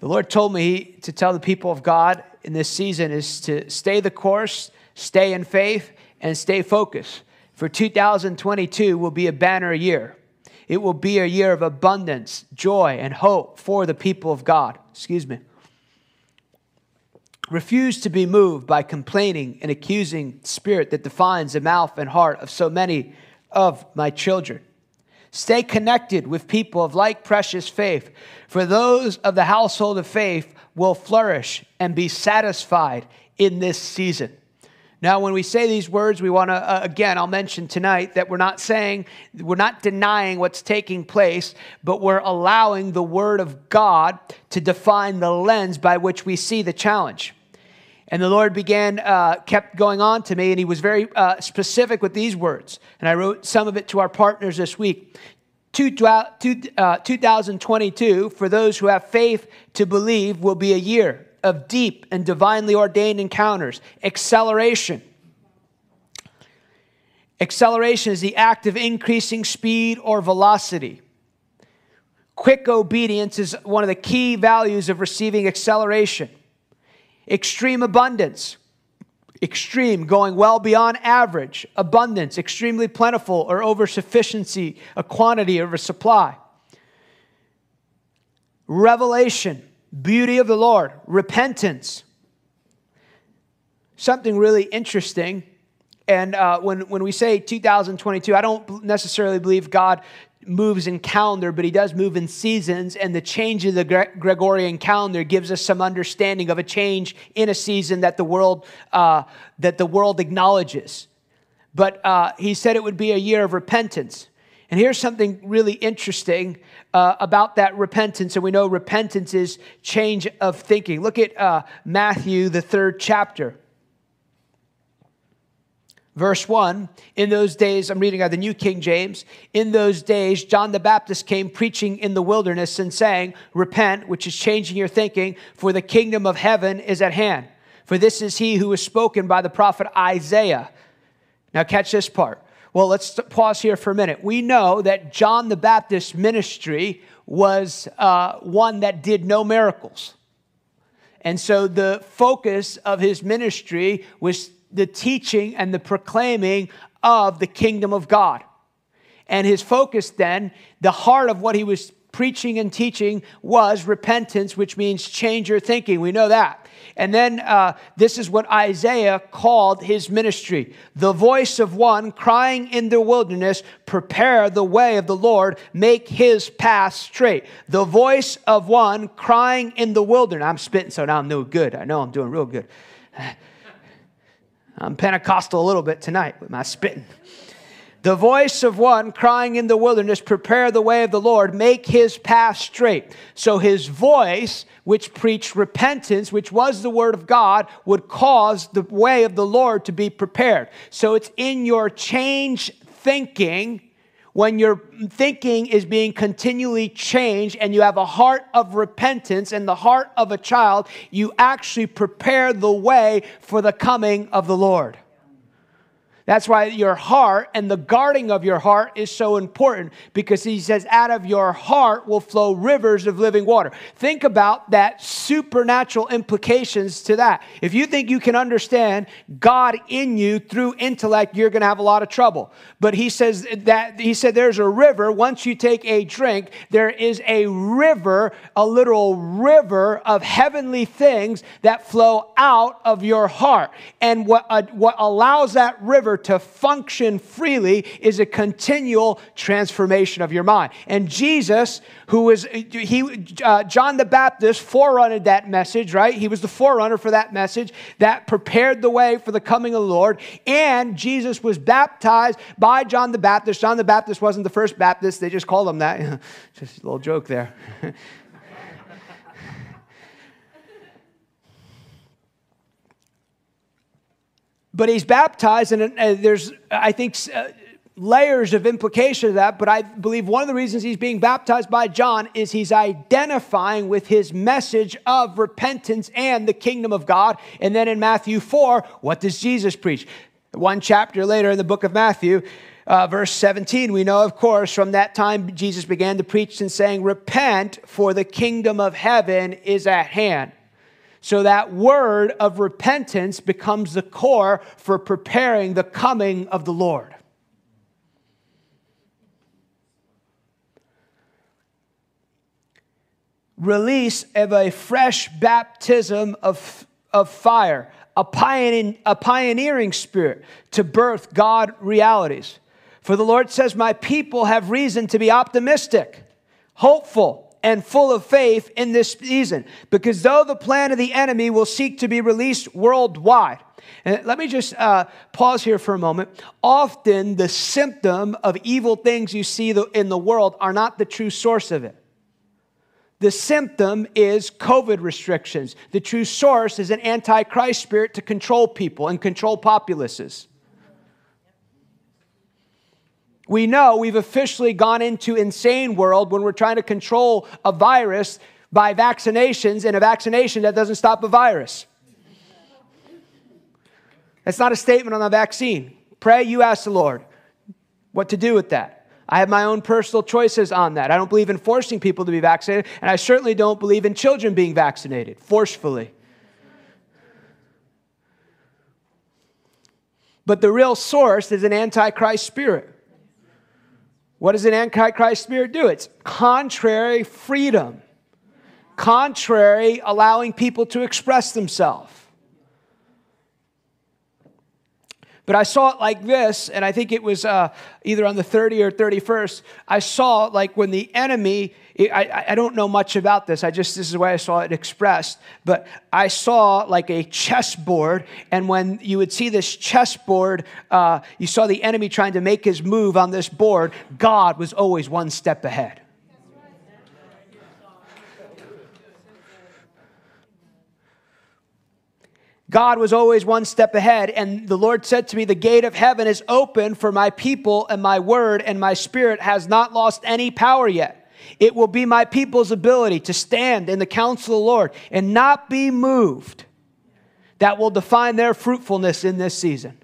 The Lord told me to tell the people of God in this season is to stay the course, stay in faith, and stay focused. For 2022 will be a banner year. It will be a year of abundance, joy, and hope for the people of God. Excuse me. Refuse to be moved by complaining and accusing spirit that defines the mouth and heart of so many of my children. Stay connected with people of like precious faith, for those of the household of faith will flourish and be satisfied in this season. Now, when we say these words, we want to, uh, again, I'll mention tonight that we're not saying, we're not denying what's taking place, but we're allowing the Word of God to define the lens by which we see the challenge. And the Lord began, uh, kept going on to me, and He was very uh, specific with these words. And I wrote some of it to our partners this week. Two, uh, 2022, for those who have faith to believe, will be a year of deep and divinely ordained encounters, acceleration. Acceleration is the act of increasing speed or velocity. Quick obedience is one of the key values of receiving acceleration extreme abundance, extreme, going well beyond average, abundance, extremely plentiful or over sufficiency, a quantity or a supply. Revelation, beauty of the Lord, repentance. Something really interesting. And uh, when, when we say 2022, I don't necessarily believe God moves in calendar, but he does move in seasons. And the change of the Gregorian calendar gives us some understanding of a change in a season that the world uh, that the world acknowledges. But uh, he said it would be a year of repentance. And here's something really interesting uh, about that repentance. And we know repentance is change of thinking. Look at uh, Matthew, the third chapter. Verse 1 In those days, I'm reading out of the New King James. In those days, John the Baptist came preaching in the wilderness and saying, Repent, which is changing your thinking, for the kingdom of heaven is at hand. For this is he who was spoken by the prophet Isaiah. Now, catch this part. Well, let's pause here for a minute. We know that John the Baptist's ministry was uh, one that did no miracles. And so the focus of his ministry was the teaching and the proclaiming of the kingdom of God. And his focus then, the heart of what he was preaching and teaching was repentance, which means change your thinking. We know that. And then uh, this is what Isaiah called his ministry the voice of one crying in the wilderness, prepare the way of the Lord, make his path straight. The voice of one crying in the wilderness. I'm spitting, so now I'm doing good. I know I'm doing real good. I'm Pentecostal a little bit tonight with my spitting. The voice of one crying in the wilderness, prepare the way of the Lord, make his path straight. So his voice, which preached repentance, which was the word of God, would cause the way of the Lord to be prepared. So it's in your change thinking when your thinking is being continually changed and you have a heart of repentance and the heart of a child, you actually prepare the way for the coming of the Lord. That's why your heart and the guarding of your heart is so important because he says, out of your heart will flow rivers of living water. Think about that supernatural implications to that. If you think you can understand God in you through intellect, you're going to have a lot of trouble. But he says that, he said, there's a river. Once you take a drink, there is a river, a literal river of heavenly things that flow out of your heart. And what, uh, what allows that river to function freely is a continual transformation of your mind. And Jesus, who was he, uh, John the Baptist, forerunnered that message, right? He was the forerunner for that message that prepared the way for the coming of the Lord. And Jesus was baptized by John the Baptist. John the Baptist wasn't the first Baptist; they just called him that. just a little joke there. but he's baptized, and uh, there's, I think, uh, layers of implication of that. But I believe one of the reasons he's being baptized by John is he's identifying with his message of repentance and the kingdom of God. And then in Matthew 4, what does Jesus preach? One chapter later in the book of Matthew, uh, verse 17, we know, of course, from that time Jesus began to preach and saying, Repent, for the kingdom of heaven is at hand. So that word of repentance becomes the core for preparing the coming of the Lord. Release of a fresh baptism of, of fire, a, pioneering, a pioneering spirit to birth God realities. For the Lord says, My people have reason to be optimistic, hopeful, and full of faith in this season. Because though the plan of the enemy will seek to be released worldwide, and let me just uh, pause here for a moment. Often, the symptom of evil things you see in the world are not the true source of it. The symptom is COVID restrictions. The true source is an antichrist spirit to control people and control populaces. We know we've officially gone into insane world when we're trying to control a virus by vaccinations and a vaccination that doesn't stop a virus. That's not a statement on the vaccine. Pray, you ask the Lord what to do with that. I have my own personal choices on that. I don't believe in forcing people to be vaccinated, and I certainly don't believe in children being vaccinated forcefully. But the real source is an antichrist spirit. What does an antichrist spirit do? It's contrary freedom, contrary allowing people to express themselves. But I saw it like this, and I think it was uh, either on the 30th or 31st. I saw like when the enemy, I, I don't know much about this, I just, this is the way I saw it expressed, but I saw like a chessboard, and when you would see this chessboard, uh, you saw the enemy trying to make his move on this board, God was always one step ahead. God was always one step ahead. And the Lord said to me, The gate of heaven is open for my people, and my word and my spirit has not lost any power yet. It will be my people's ability to stand in the counsel of the Lord and not be moved that will define their fruitfulness in this season.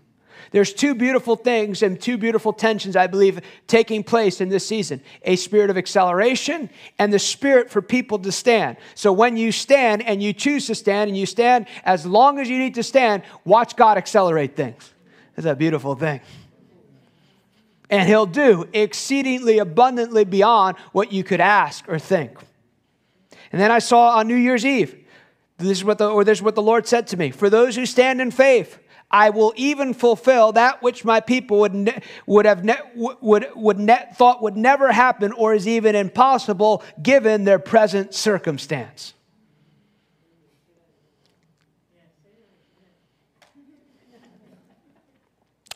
There's two beautiful things and two beautiful tensions, I believe, taking place in this season a spirit of acceleration and the spirit for people to stand. So when you stand and you choose to stand and you stand as long as you need to stand, watch God accelerate things. That's a beautiful thing. And He'll do exceedingly abundantly beyond what you could ask or think. And then I saw on New Year's Eve, this is what the, or this is what the Lord said to me. For those who stand in faith, I will even fulfill that which my people would, ne- would have ne- would, would ne- thought would never happen or is even impossible given their present circumstance.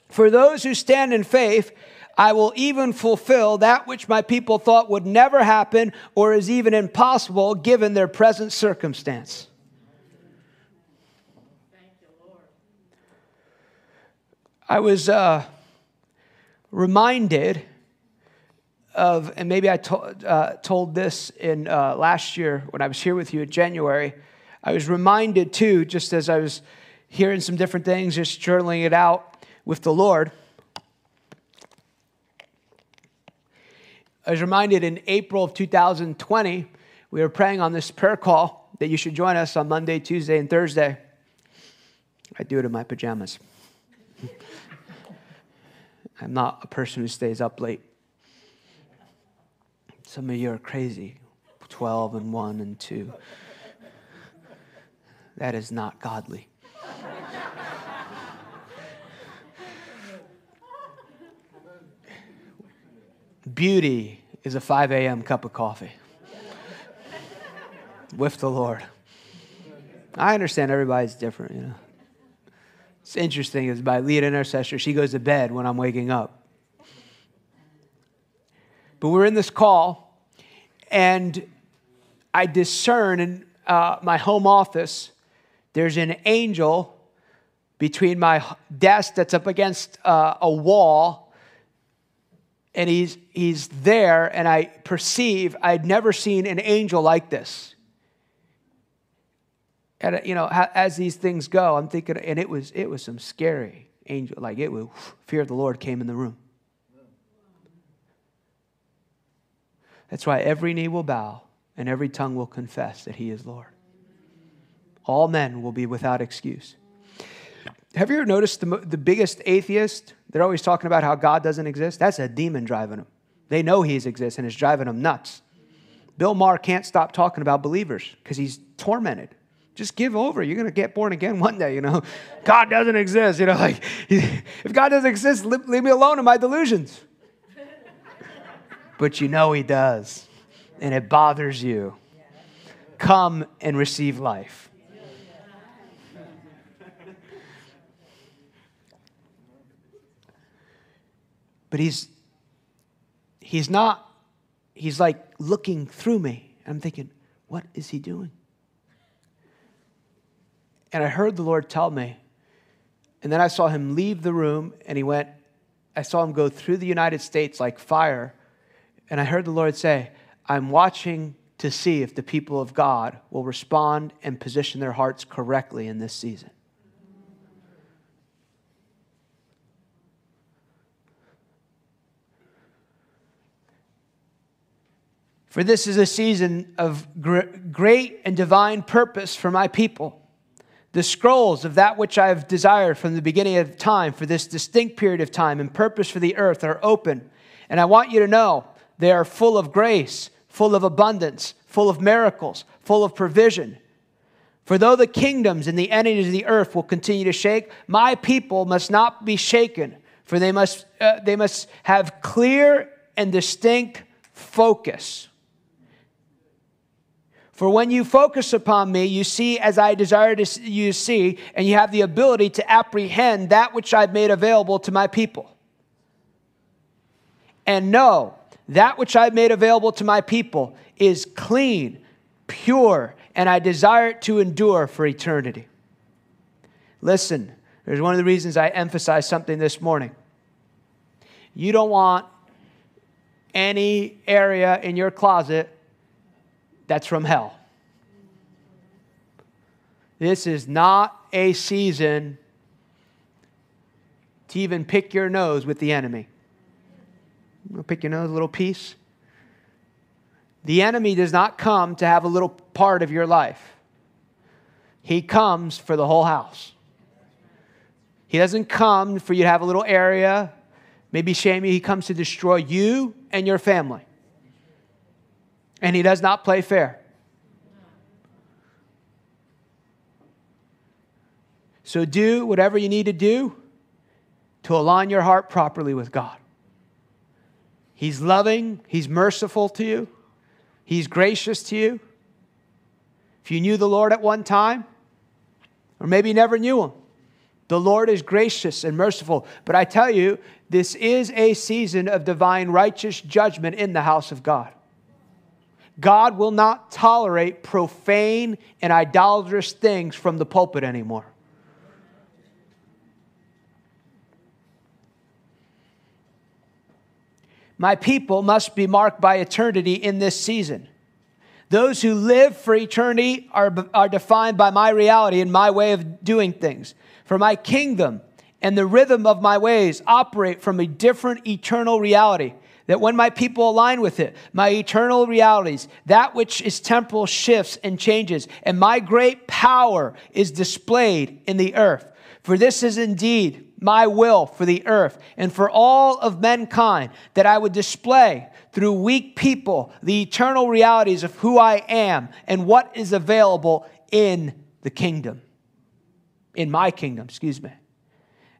For those who stand in faith, I will even fulfill that which my people thought would never happen or is even impossible given their present circumstance. I was uh, reminded of, and maybe I to, uh, told this in uh, last year when I was here with you in January. I was reminded too, just as I was hearing some different things, just journaling it out with the Lord. I was reminded in April of 2020, we were praying on this prayer call that you should join us on Monday, Tuesday, and Thursday. I do it in my pajamas. I'm not a person who stays up late. Some of you are crazy 12 and 1 and 2. That is not godly. Beauty is a 5 a.m. cup of coffee with the Lord. I understand everybody's different, you know. It's interesting is by lead intercessor, she goes to bed when I'm waking up. But we're in this call, and I discern in uh, my home office, there's an angel between my desk that's up against uh, a wall, and he's, he's there, and I perceive I'd never seen an angel like this. And you know, as these things go, I'm thinking, and it was it was some scary angel, like it was fear of the Lord came in the room. That's why every knee will bow and every tongue will confess that He is Lord. All men will be without excuse. Have you ever noticed the, the biggest atheist? They're always talking about how God doesn't exist. That's a demon driving them. They know he exists and it's driving them nuts. Bill Maher can't stop talking about believers because he's tormented. Just give over. You're going to get born again one day, you know. God doesn't exist, you know. Like, if God doesn't exist, leave me alone in my delusions. But you know he does, and it bothers you. Come and receive life. But he's he's not he's like looking through me. I'm thinking, what is he doing? And I heard the Lord tell me. And then I saw him leave the room and he went, I saw him go through the United States like fire. And I heard the Lord say, I'm watching to see if the people of God will respond and position their hearts correctly in this season. For this is a season of great and divine purpose for my people. The scrolls of that which I have desired from the beginning of time for this distinct period of time and purpose for the earth are open. And I want you to know they are full of grace, full of abundance, full of miracles, full of provision. For though the kingdoms and the entities of the earth will continue to shake, my people must not be shaken, for they must, uh, they must have clear and distinct focus. For when you focus upon me, you see as I desire to you see, and you have the ability to apprehend that which I've made available to my people. And know that which I've made available to my people is clean, pure, and I desire it to endure for eternity. Listen, there's one of the reasons I emphasize something this morning. You don't want any area in your closet that's from hell. This is not a season to even pick your nose with the enemy. pick your nose a little piece. The enemy does not come to have a little part of your life. He comes for the whole house. He doesn't come for you to have a little area, maybe shame you. He comes to destroy you and your family and he does not play fair. So do whatever you need to do to align your heart properly with God. He's loving, He's merciful to you, He's gracious to you. If you knew the Lord at one time, or maybe never knew Him, the Lord is gracious and merciful. But I tell you, this is a season of divine righteous judgment in the house of God. God will not tolerate profane and idolatrous things from the pulpit anymore. My people must be marked by eternity in this season. Those who live for eternity are, are defined by my reality and my way of doing things. For my kingdom and the rhythm of my ways operate from a different eternal reality that when my people align with it, my eternal realities, that which is temporal shifts and changes, and my great power is displayed in the earth. For this is indeed my will for the earth and for all of mankind, that I would display through weak people the eternal realities of who I am and what is available in the kingdom. In my kingdom, excuse me.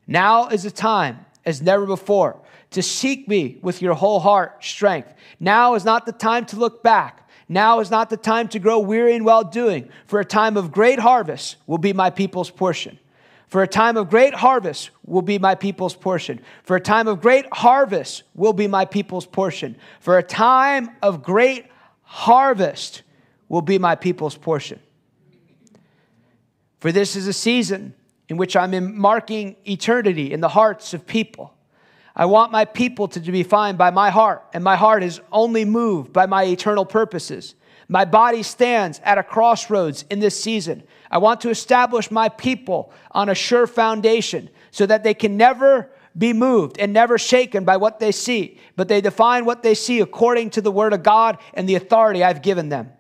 Now is the time as never before to seek me with your whole heart, strength. Now is not the time to look back. Now is not the time to grow weary in well doing, for a time of great harvest will be my people's portion. For a time of great harvest will be my people's portion. For a time of great harvest will be my people's portion. For a time of great harvest will be my people's portion. For this is a season in which I'm marking eternity in the hearts of people. I want my people to be defined by my heart, and my heart is only moved by my eternal purposes. My body stands at a crossroads in this season. I want to establish my people on a sure foundation so that they can never be moved and never shaken by what they see, but they define what they see according to the word of God and the authority I've given them.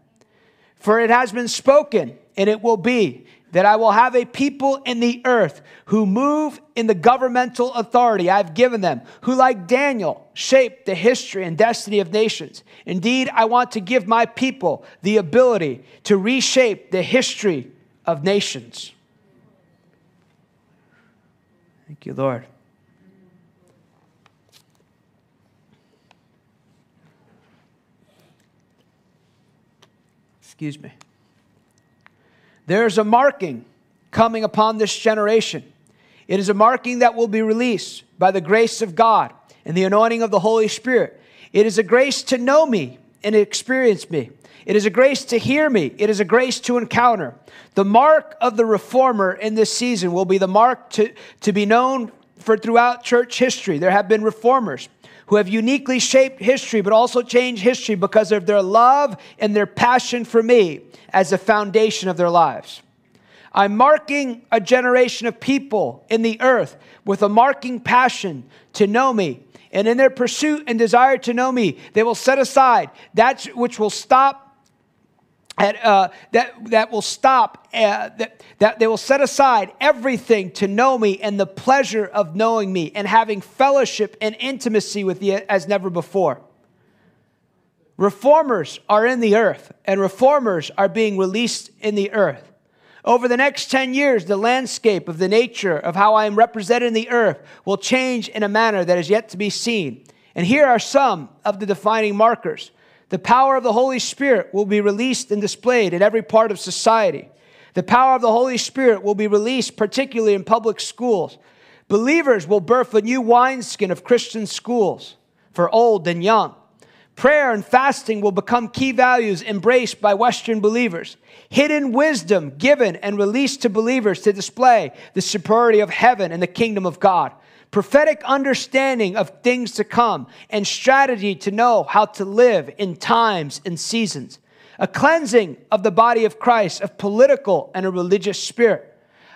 For it has been spoken, and it will be that I will have a people in the earth who move in the governmental authority I've given them, who, like Daniel, shape the history and destiny of nations. Indeed, I want to give my people the ability to reshape the history of nations. Thank you, Lord. Excuse me. There's a marking coming upon this generation. It is a marking that will be released by the grace of God and the anointing of the Holy Spirit. It is a grace to know me and experience me. It is a grace to hear me. It is a grace to encounter. The mark of the reformer in this season will be the mark to, to be known for throughout church history. There have been reformers who have uniquely shaped history, but also changed history because of their love and their passion for me as the foundation of their lives. I'm marking a generation of people in the earth with a marking passion to know me. And in their pursuit and desire to know me, they will set aside that which will stop at, uh, that, that will stop, uh, that, that they will set aside everything to know me and the pleasure of knowing me and having fellowship and intimacy with you as never before. Reformers are in the earth, and reformers are being released in the earth. Over the next 10 years, the landscape of the nature of how I am represented in the earth will change in a manner that is yet to be seen. And here are some of the defining markers. The power of the Holy Spirit will be released and displayed in every part of society. The power of the Holy Spirit will be released, particularly in public schools. Believers will birth a new wineskin of Christian schools for old and young. Prayer and fasting will become key values embraced by Western believers. Hidden wisdom given and released to believers to display the superiority of heaven and the kingdom of God. Prophetic understanding of things to come and strategy to know how to live in times and seasons. A cleansing of the body of Christ of political and a religious spirit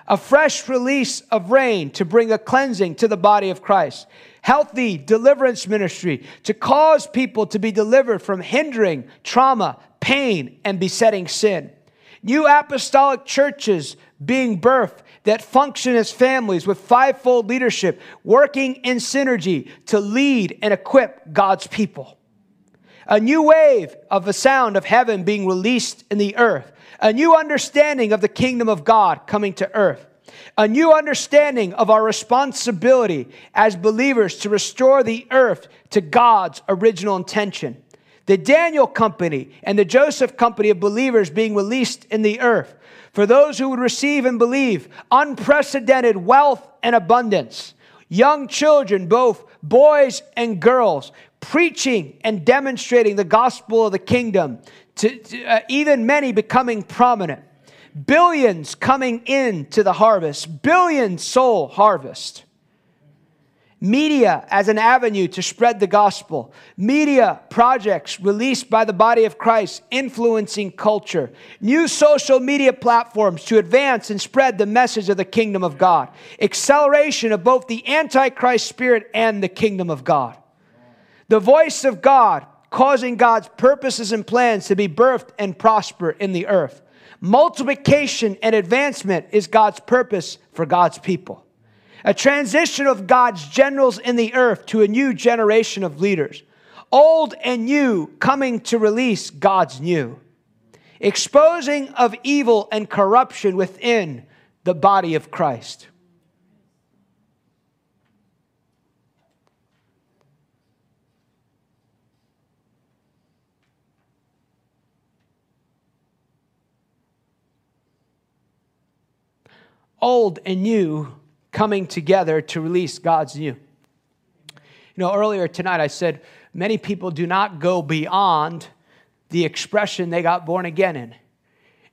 a fresh release of rain to bring a cleansing to the body of Christ, healthy deliverance ministry to cause people to be delivered from hindering trauma, pain, and besetting sin. New apostolic churches being birthed that function as families with fivefold leadership, working in synergy to lead and equip God's people. A new wave of the sound of heaven being released in the earth a new understanding of the kingdom of God coming to earth, a new understanding of our responsibility as believers to restore the earth to God's original intention. The Daniel company and the Joseph company of believers being released in the earth for those who would receive and believe unprecedented wealth and abundance. Young children, both boys and girls, preaching and demonstrating the gospel of the kingdom to, to uh, even many becoming prominent. Billions coming into the harvest, billion soul harvest. Media as an avenue to spread the gospel. Media projects released by the body of Christ influencing culture. New social media platforms to advance and spread the message of the kingdom of God. Acceleration of both the Antichrist spirit and the kingdom of God. The voice of God causing God's purposes and plans to be birthed and prosper in the earth. Multiplication and advancement is God's purpose for God's people. A transition of God's generals in the earth to a new generation of leaders. Old and new coming to release God's new. Exposing of evil and corruption within the body of Christ. old and new coming together to release God's new. You know, earlier tonight I said many people do not go beyond the expression they got born again in.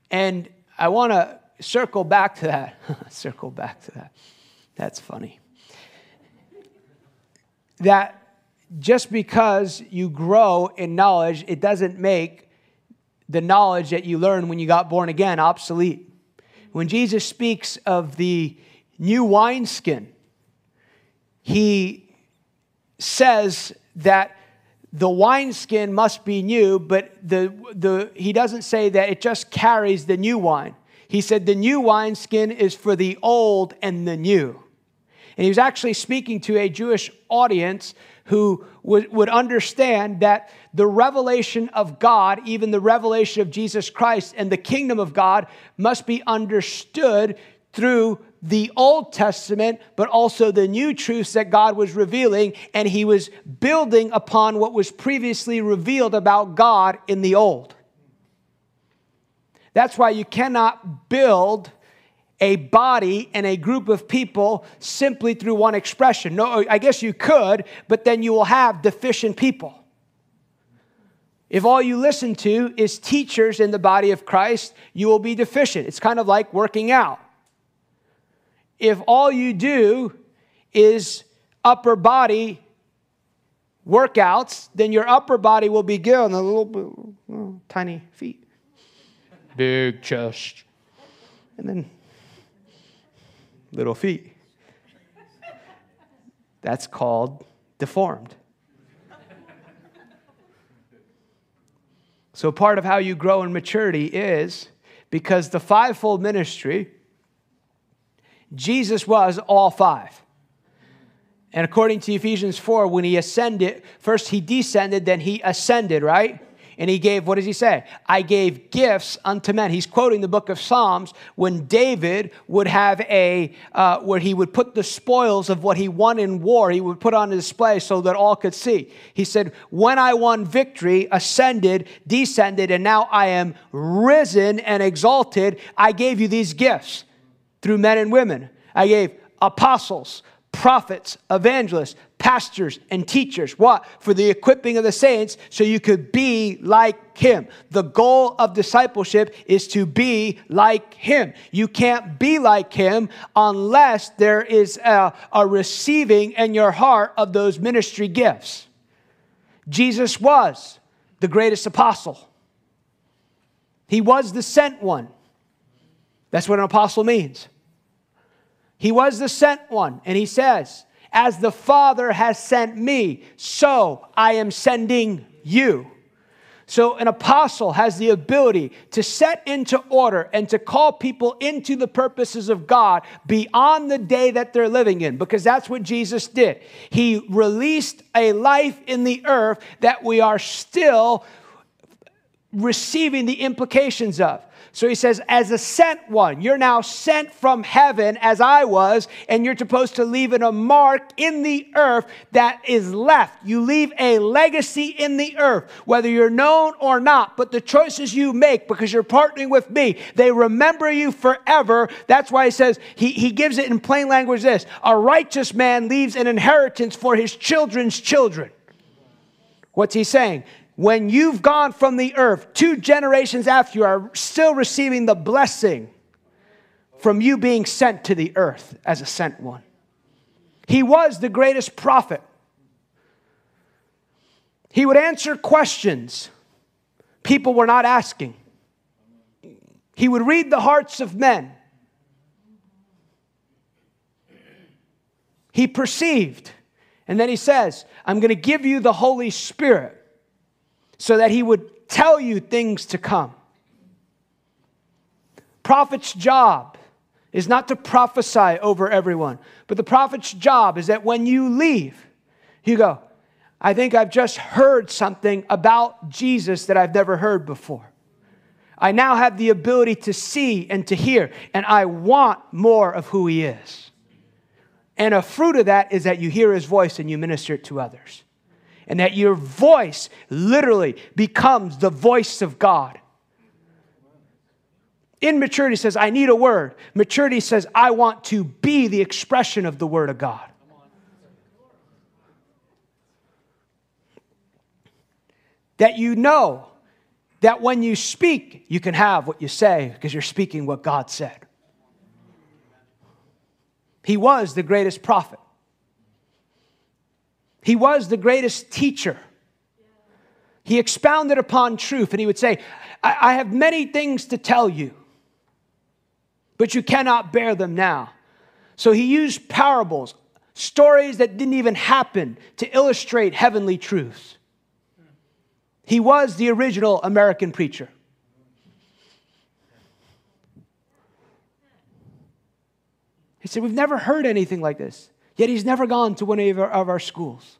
And I want to circle back to that. circle back to that. That's funny. That just because you grow in knowledge, it doesn't make the knowledge that you learned when you got born again obsolete when Jesus speaks of the new wineskin, he says that the wineskin must be new, but the, the, he doesn't say that it just carries the new wine. He said the new wineskin is for the old and the new. And he was actually speaking to a Jewish audience who would, would understand that the revelation of God, even the revelation of Jesus Christ and the kingdom of God, must be understood through the Old Testament, but also the new truths that God was revealing, and he was building upon what was previously revealed about God in the Old. That's why you cannot build a body and a group of people simply through one expression. No, I guess you could, but then you will have deficient people. If all you listen to is teachers in the body of Christ, you will be deficient. It's kind of like working out if all you do is upper body workouts, then your upper body will be good and a little, little, little tiny feet, big chest, and then little feet. That's called deformed. So, part of how you grow in maturity is because the fivefold ministry Jesus was all five. And according to Ephesians 4, when he ascended, first he descended, then he ascended, right? And he gave, what does he say? I gave gifts unto men. He's quoting the book of Psalms when David would have a, uh, where he would put the spoils of what he won in war, he would put on display so that all could see. He said, When I won victory, ascended, descended, and now I am risen and exalted, I gave you these gifts through men and women. I gave apostles, prophets, evangelists, pastors, and teachers. What? For the equipping of the saints so you could be like him. The goal of discipleship is to be like him. You can't be like him unless there is a, a receiving in your heart of those ministry gifts. Jesus was the greatest apostle. He was the sent one. That's what an apostle means. He was the sent one, and he says, As the Father has sent me, so I am sending you. So, an apostle has the ability to set into order and to call people into the purposes of God beyond the day that they're living in, because that's what Jesus did. He released a life in the earth that we are still receiving the implications of. So he says, as a sent one, you're now sent from heaven as I was, and you're supposed to leave in a mark in the earth that is left. You leave a legacy in the earth, whether you're known or not. But the choices you make, because you're partnering with me, they remember you forever. That's why he says, he, he gives it in plain language this a righteous man leaves an inheritance for his children's children. What's he saying? When you've gone from the earth, two generations after you are still receiving the blessing from you being sent to the earth as a sent one. He was the greatest prophet. He would answer questions people were not asking. He would read the hearts of men. He perceived. And then he says, I'm going to give you the Holy Spirit so that he would tell you things to come. Prophet's job is not to prophesy over everyone, but the prophet's job is that when you leave, you go, I think I've just heard something about Jesus that I've never heard before. I now have the ability to see and to hear, and I want more of who he is. And a fruit of that is that you hear his voice and you minister it to others and that your voice literally becomes the voice of God. Immaturity says, I need a word. Maturity says, I want to be the expression of the word of God. That you know that when you speak, you can have what you say because you're speaking what God said. He was the greatest prophet. He was the greatest teacher. He expounded upon truth and he would say, I, I have many things to tell you, but you cannot bear them now. So he used parables stories that didn't even happen to illustrate heavenly truths. He was the original American preacher. He said, We've never heard anything like this. Yet he's never gone to one of our, of our schools.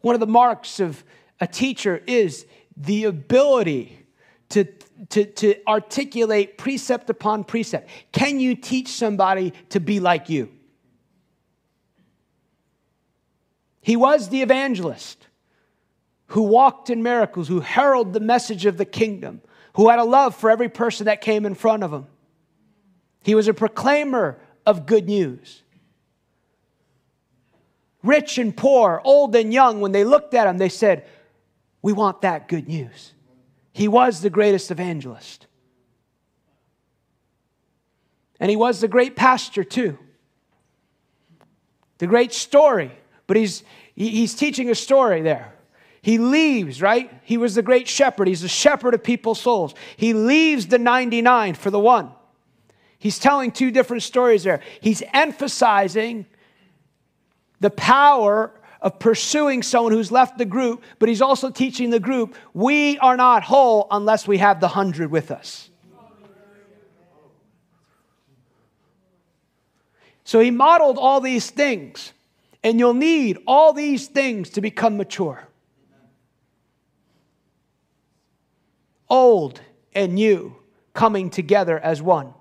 One of the marks of a teacher is the ability to, to, to articulate precept upon precept. Can you teach somebody to be like you? He was the evangelist who walked in miracles, who heralded the message of the kingdom, who had a love for every person that came in front of him. He was a proclaimer of good news. Rich and poor, old and young, when they looked at him, they said, We want that good news. He was the greatest evangelist. And he was the great pastor, too. The great story. But he's, he's teaching a story there. He leaves, right? He was the great shepherd. He's the shepherd of people's souls. He leaves the 99 for the one. He's telling two different stories there. He's emphasizing the power of pursuing someone who's left the group, but he's also teaching the group we are not whole unless we have the hundred with us. So he modeled all these things, and you'll need all these things to become mature. Old and new coming together as one.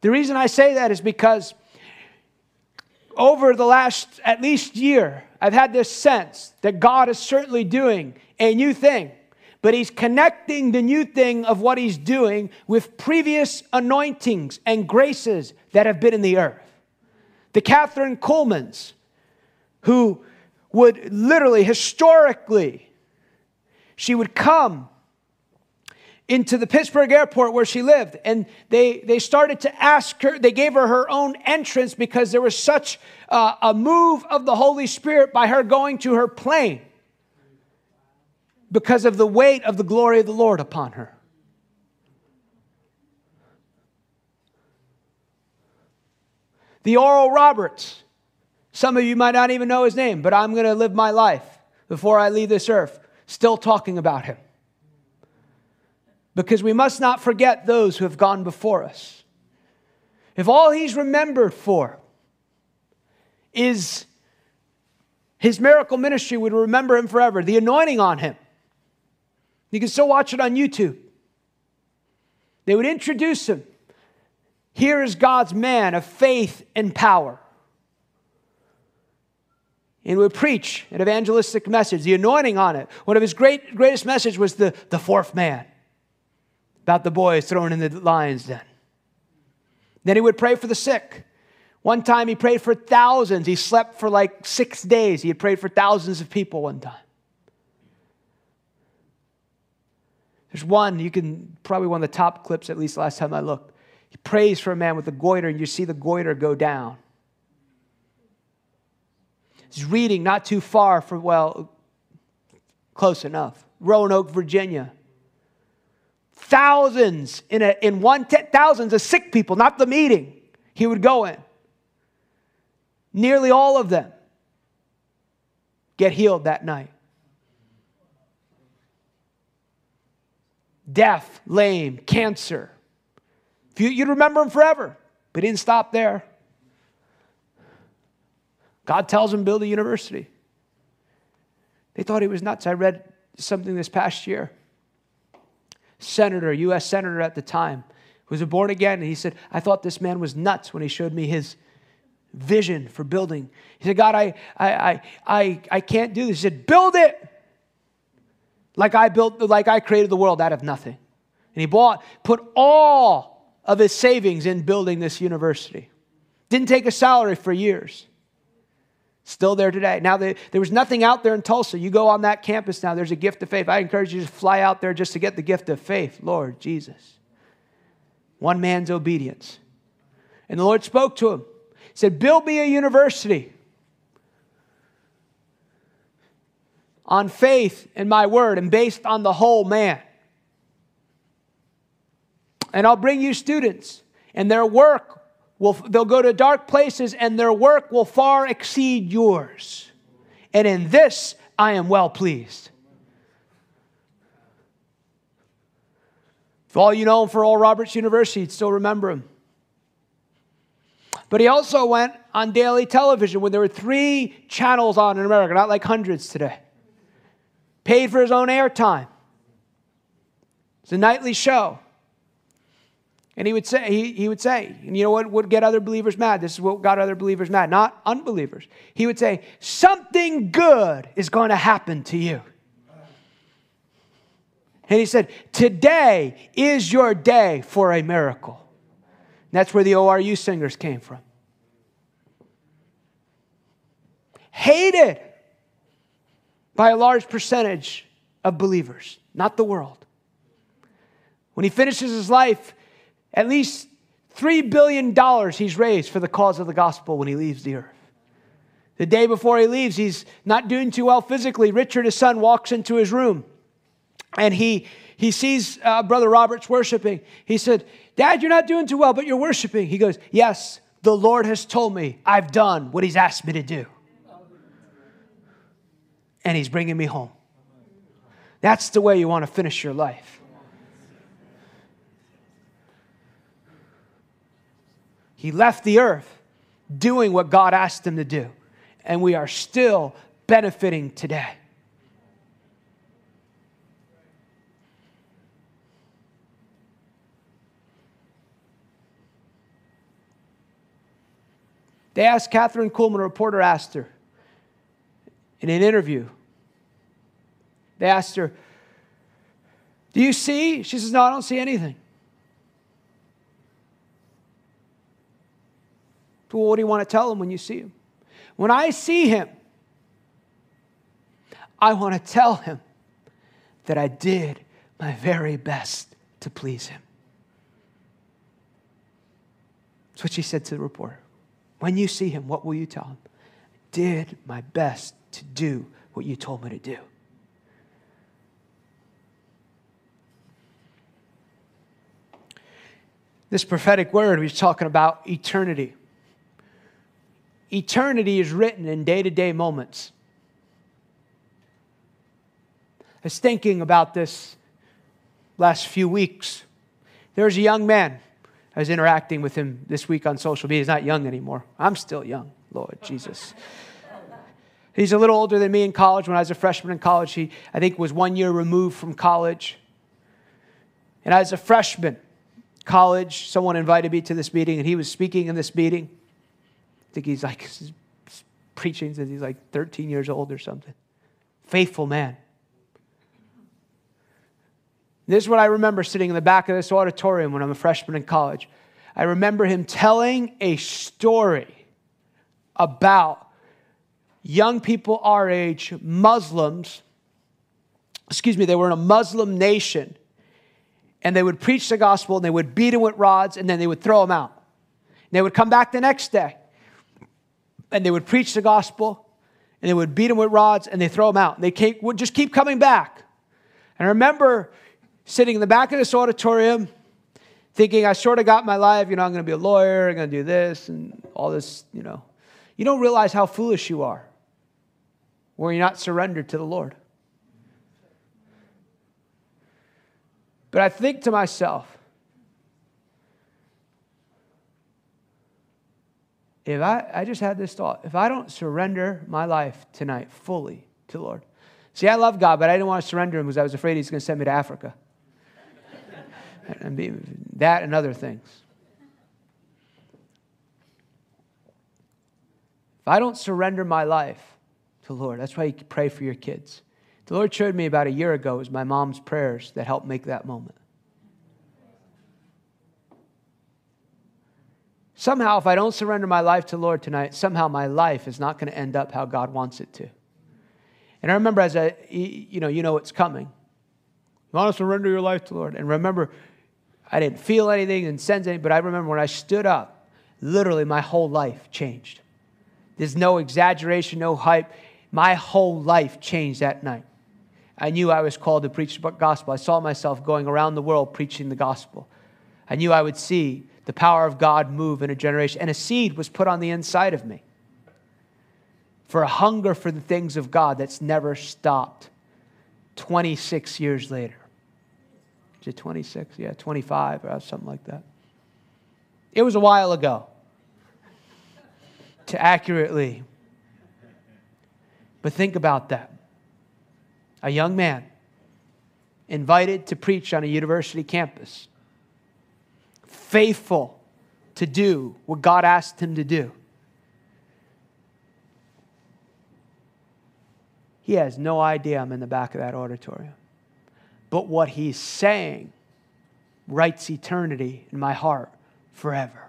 The reason I say that is because over the last at least year, I've had this sense that God is certainly doing a new thing, but He's connecting the new thing of what He's doing with previous anointings and graces that have been in the earth. The Kathryn Kuhlmans, who would literally, historically, she would come into the Pittsburgh airport where she lived. And they, they started to ask her, they gave her her own entrance because there was such uh, a move of the Holy Spirit by her going to her plane because of the weight of the glory of the Lord upon her. The Oral Roberts, some of you might not even know his name, but I'm going to live my life before I leave this earth still talking about him because we must not forget those who have gone before us. If all he's remembered for is his miracle ministry, would remember him forever, the anointing on him. You can still watch it on YouTube. They would introduce him. Here is God's man of faith and power. And would preach an evangelistic message, the anointing on it. One of his great, greatest message was the, the fourth man about the boys thrown in the lion's den. Then he would pray for the sick. One time he prayed for thousands. He slept for like six days. He had prayed for thousands of people one time. There's one, you can probably one of the top clips, at least last time I looked. He prays for a man with a goiter, and you see the goiter go down. He's reading not too far from, well, close enough. Roanoke, Virginia. Thousands in, a, in one, ten, thousands of sick people, not the meeting, he would go in. Nearly all of them get healed that night. Deaf, lame, cancer. You, you'd remember him forever, but he didn't stop there. God tells him build a university. They thought he was nuts. I read something this past year senator, U.S. senator at the time, was born again, and he said, I thought this man was nuts when he showed me his vision for building. He said, God, I, I, I, I, I can't do this. He said, build it like I built, like I created the world out of nothing. And he bought, put all of his savings in building this university. Didn't take a salary for years. Still there today. Now, there was nothing out there in Tulsa. You go on that campus now, there's a gift of faith. I encourage you to fly out there just to get the gift of faith. Lord Jesus. One man's obedience. And the Lord spoke to him. He said, Build me a university on faith and my word and based on the whole man. And I'll bring you students, and their work will they'll go to dark places and their work will far exceed yours. And in this I am well pleased. If all you know for Oral Roberts University, you'd still remember him. But he also went on daily television when there were three channels on in America, not like hundreds today. Paid for his own airtime. It's a nightly show. And he would say, he, he would say, and you know what would get other believers mad? This is what got other believers mad, not unbelievers. He would say, Something good is going to happen to you. And he said, Today is your day for a miracle. And that's where the ORU singers came from. Hated by a large percentage of believers, not the world. When he finishes his life, at least $3 billion he's raised for the cause of the gospel when he leaves the earth. The day before he leaves, he's not doing too well physically. Richard, his son, walks into his room and he, he sees uh, Brother Roberts worshiping. He said, Dad, you're not doing too well, but you're worshiping. He goes, Yes, the Lord has told me I've done what he's asked me to do. And he's bringing me home. That's the way you want to finish your life. He left the earth doing what God asked him to do. And we are still benefiting today. They asked Kathryn Kuhlman, a reporter asked her in an interview. They asked her, Do you see? She says, No, I don't see anything. What do you want to tell him when you see him? When I see him, I want to tell him that I did my very best to please him. That's what she said to the reporter. When you see him, what will you tell him? I did my best to do what you told me to do. This prophetic word, we're talking about eternity. Eternity is written in day to day moments. I was thinking about this last few weeks. There was a young man. I was interacting with him this week on social media. He's not young anymore. I'm still young, Lord Jesus. He's a little older than me in college. When I was a freshman in college, he, I think, was one year removed from college. And as a freshman, college, someone invited me to this meeting, and he was speaking in this meeting. Think he's like preaching since he's like 13 years old or something. Faithful man. This is what I remember sitting in the back of this auditorium when I'm a freshman in college. I remember him telling a story about young people our age, Muslims. Excuse me, they were in a Muslim nation, and they would preach the gospel and they would beat them with rods and then they would throw them out. And they would come back the next day and they would preach the gospel and they would beat them with rods and they throw them out. And they would just keep coming back. And I remember sitting in the back of this auditorium thinking, I sort of got my life, you know, I'm going to be a lawyer, I'm going to do this and all this, you know. You don't realize how foolish you are when you're not surrendered to the Lord. But I think to myself, if I, I just had this thought, if I don't surrender my life tonight fully to the Lord, see, I love God, but I didn't want to surrender him because I was afraid he's going to send me to Africa. that and other things. If I don't surrender my life to the Lord, that's why you pray for your kids. The Lord showed me about a year ago, it was my mom's prayers that helped make that moment. Somehow, if I don't surrender my life to the Lord tonight, somehow my life is not going to end up how God wants it to. And I remember as I, you know, you know it's coming. You want to surrender your life to the Lord. And remember, I didn't feel anything and sense anything, but I remember when I stood up, literally my whole life changed. There's no exaggeration, no hype. My whole life changed that night. I knew I was called to preach the gospel. I saw myself going around the world preaching the gospel. I knew I would see the power of God move in a generation. And a seed was put on the inside of me for a hunger for the things of God that's never stopped 26 years later. Is it 26? Yeah, 25 or something like that. It was a while ago to accurately. But think about that. A young man invited to preach on a university campus, faithful to do what God asked him to do. He has no idea I'm in the back of that auditorium. But what he's saying writes eternity in my heart forever.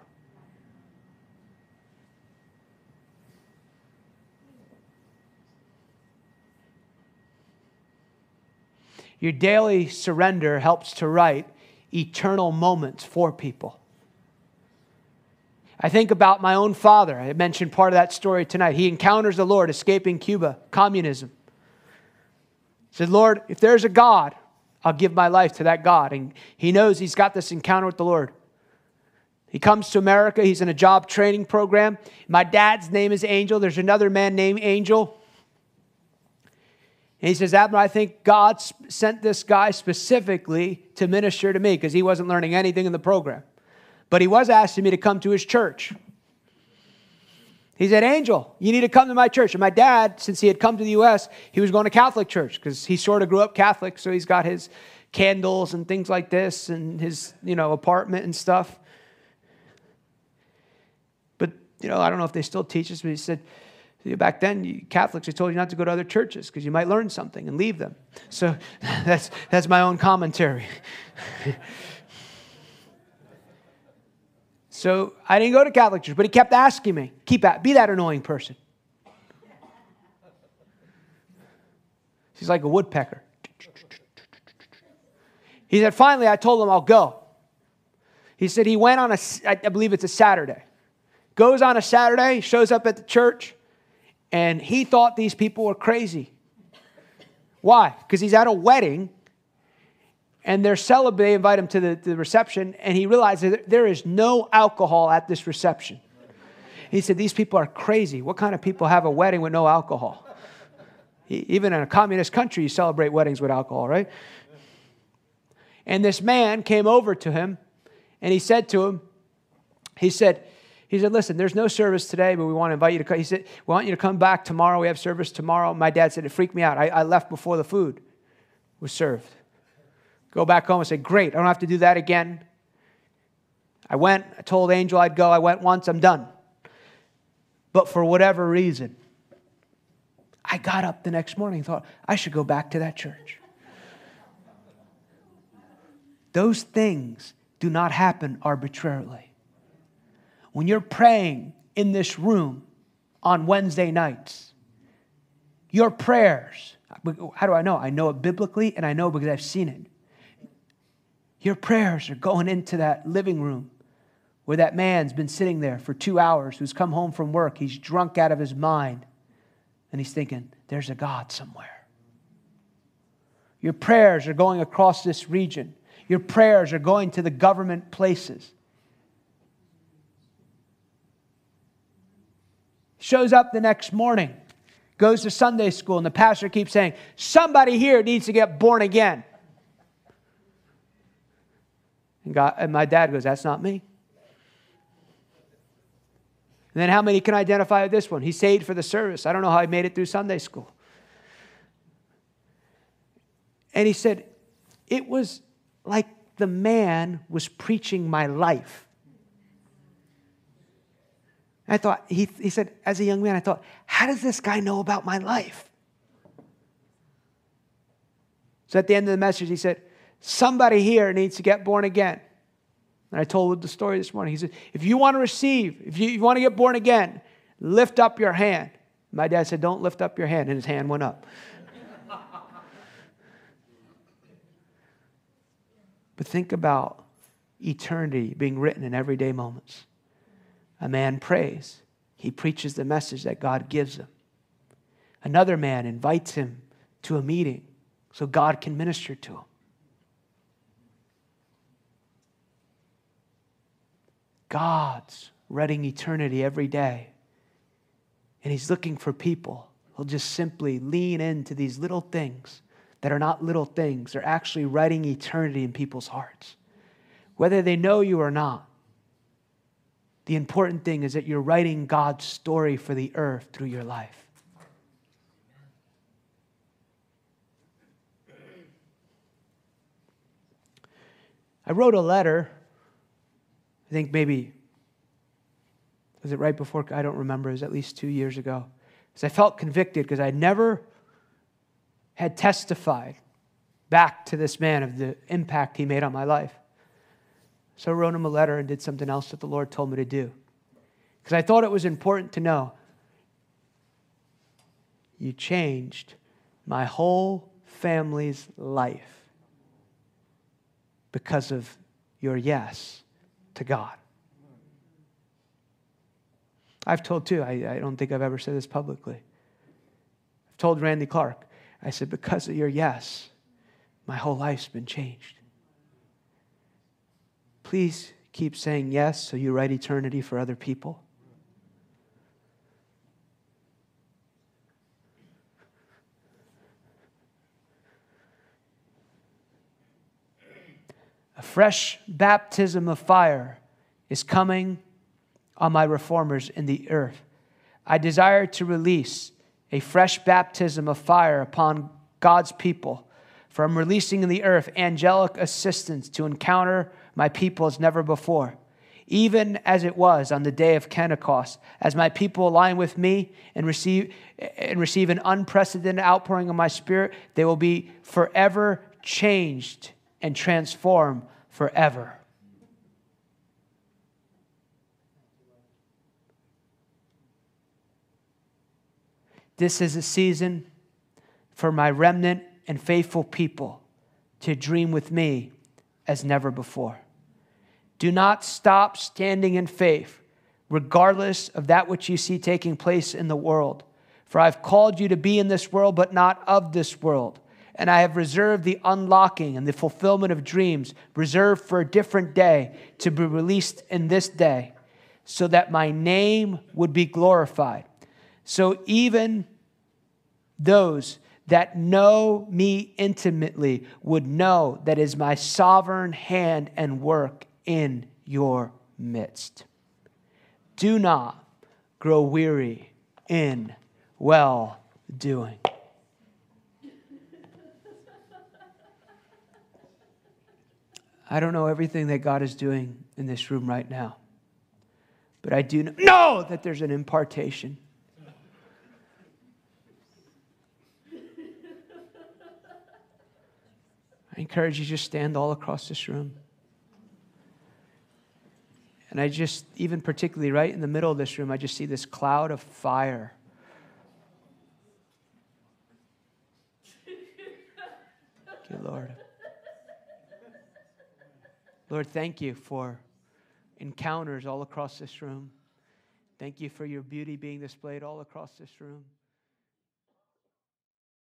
Your daily surrender helps to write eternal moments for people. I think about my own father. I mentioned part of that story tonight. He encounters the Lord escaping Cuba, communism. He said, Lord, if there's a God, I'll give my life to that God. And he knows he's got this encounter with the Lord. He comes to America. He's in a job training program. My dad's name is Angel. There's another man named Angel. And he says, Abner, I think God sent this guy specifically to minister to me because he wasn't learning anything in the program. But he was asking me to come to his church. He said, Angel, you need to come to my church. And my dad, since he had come to the U.S., he was going to Catholic church because he sort of grew up Catholic. So he's got his candles and things like this and his, you know, apartment and stuff. But, you know, I don't know if they still teach this, but he said, back then, Catholics, they told you not to go to other churches because you might learn something and leave them. So that's, that's my own commentary. So I didn't go to Catholic church, but he kept asking me, keep at, be that annoying person. He's like a woodpecker. He said, finally, I told him I'll go. He said he went on a, I believe it's a Saturday. Goes on a Saturday, shows up at the church, and he thought these people were crazy. Why? Because he's at a wedding and they're celebrating, they invite him to the, the reception, and he realizes there is no alcohol at this reception. He said, These people are crazy. What kind of people have a wedding with no alcohol? Even in a communist country, you celebrate weddings with alcohol, right? And this man came over to him and he said to him, he said, he said, listen, there's no service today, but we want to invite you to come. He said, we want you to come back tomorrow. We have service tomorrow. My dad said, it freaked me out. I, I left before the food was served. Go back home and say, Great, I don't have to do that again. I went, I told Angel I'd go. I went once, I'm done. But for whatever reason, I got up the next morning and thought, I should go back to that church. Those things do not happen arbitrarily. When you're praying in this room on Wednesday nights, your prayers, how do I know? I know it biblically and I know because I've seen it. Your prayers are going into that living room where that man's been sitting there for two hours who's come home from work. He's drunk out of his mind. And he's thinking, there's a God somewhere. Your prayers are going across this region. Your prayers are going to the government places. Shows up the next morning, goes to Sunday school, and the pastor keeps saying, Somebody here needs to get born again. And, God, and my dad goes, That's not me. And then how many can identify with this one? He saved for the service. I don't know how he made it through Sunday school. And he said, It was like the man was preaching my life. I thought, he, he said, as a young man, I thought, how does this guy know about my life? So at the end of the message, he said, Somebody here needs to get born again. And I told the story this morning. He said, If you want to receive, if you, you want to get born again, lift up your hand. My dad said, Don't lift up your hand. And his hand went up. but think about eternity being written in everyday moments. A man prays, he preaches the message that God gives him. Another man invites him to a meeting so God can minister to him. God's writing eternity every day. And He's looking for people who'll just simply lean into these little things that are not little things. They're actually writing eternity in people's hearts, whether they know you or not. The important thing is that you're writing God's story for the earth through your life. I wrote a letter, I think maybe, was it right before? I don't remember. It was at least two years ago. Because I felt convicted because I never had testified back to this man of the impact he made on my life. So I wrote him a letter and did something else that the Lord told me to do. Because I thought it was important to know you changed my whole family's life because of your yes to God. I've told too, I, I don't think I've ever said this publicly. I've told Randy Clark, I said, because of your yes, my whole life's been changed. Please keep saying yes so you write eternity for other people. A fresh baptism of fire is coming on my reformers in the earth. I desire to release a fresh baptism of fire upon God's people. For I'm releasing in the earth angelic assistance to encounter my people as never before. Even as it was on the day of Pentecost, as my people align with me and receive, and receive an unprecedented outpouring of my spirit, they will be forever changed and transformed forever. This is a season for my remnant and faithful people to dream with me as never before. Do not stop standing in faith, regardless of that which you see taking place in the world. For I've called you to be in this world, but not of this world and I have reserved the unlocking and the fulfillment of dreams reserved for a different day to be released in this day, so that my name would be glorified. So even those that know me intimately would know that is my sovereign hand and work in your midst. Do not grow weary in well doing. I don't know everything that God is doing in this room right now, but I do know that there's an impartation. I encourage you to just stand all across this room. And I just, even particularly right in the middle of this room, I just see this cloud of fire. Thank you, Lord. Lord, thank you for encounters all across this room. Thank you for your beauty being displayed all across this room.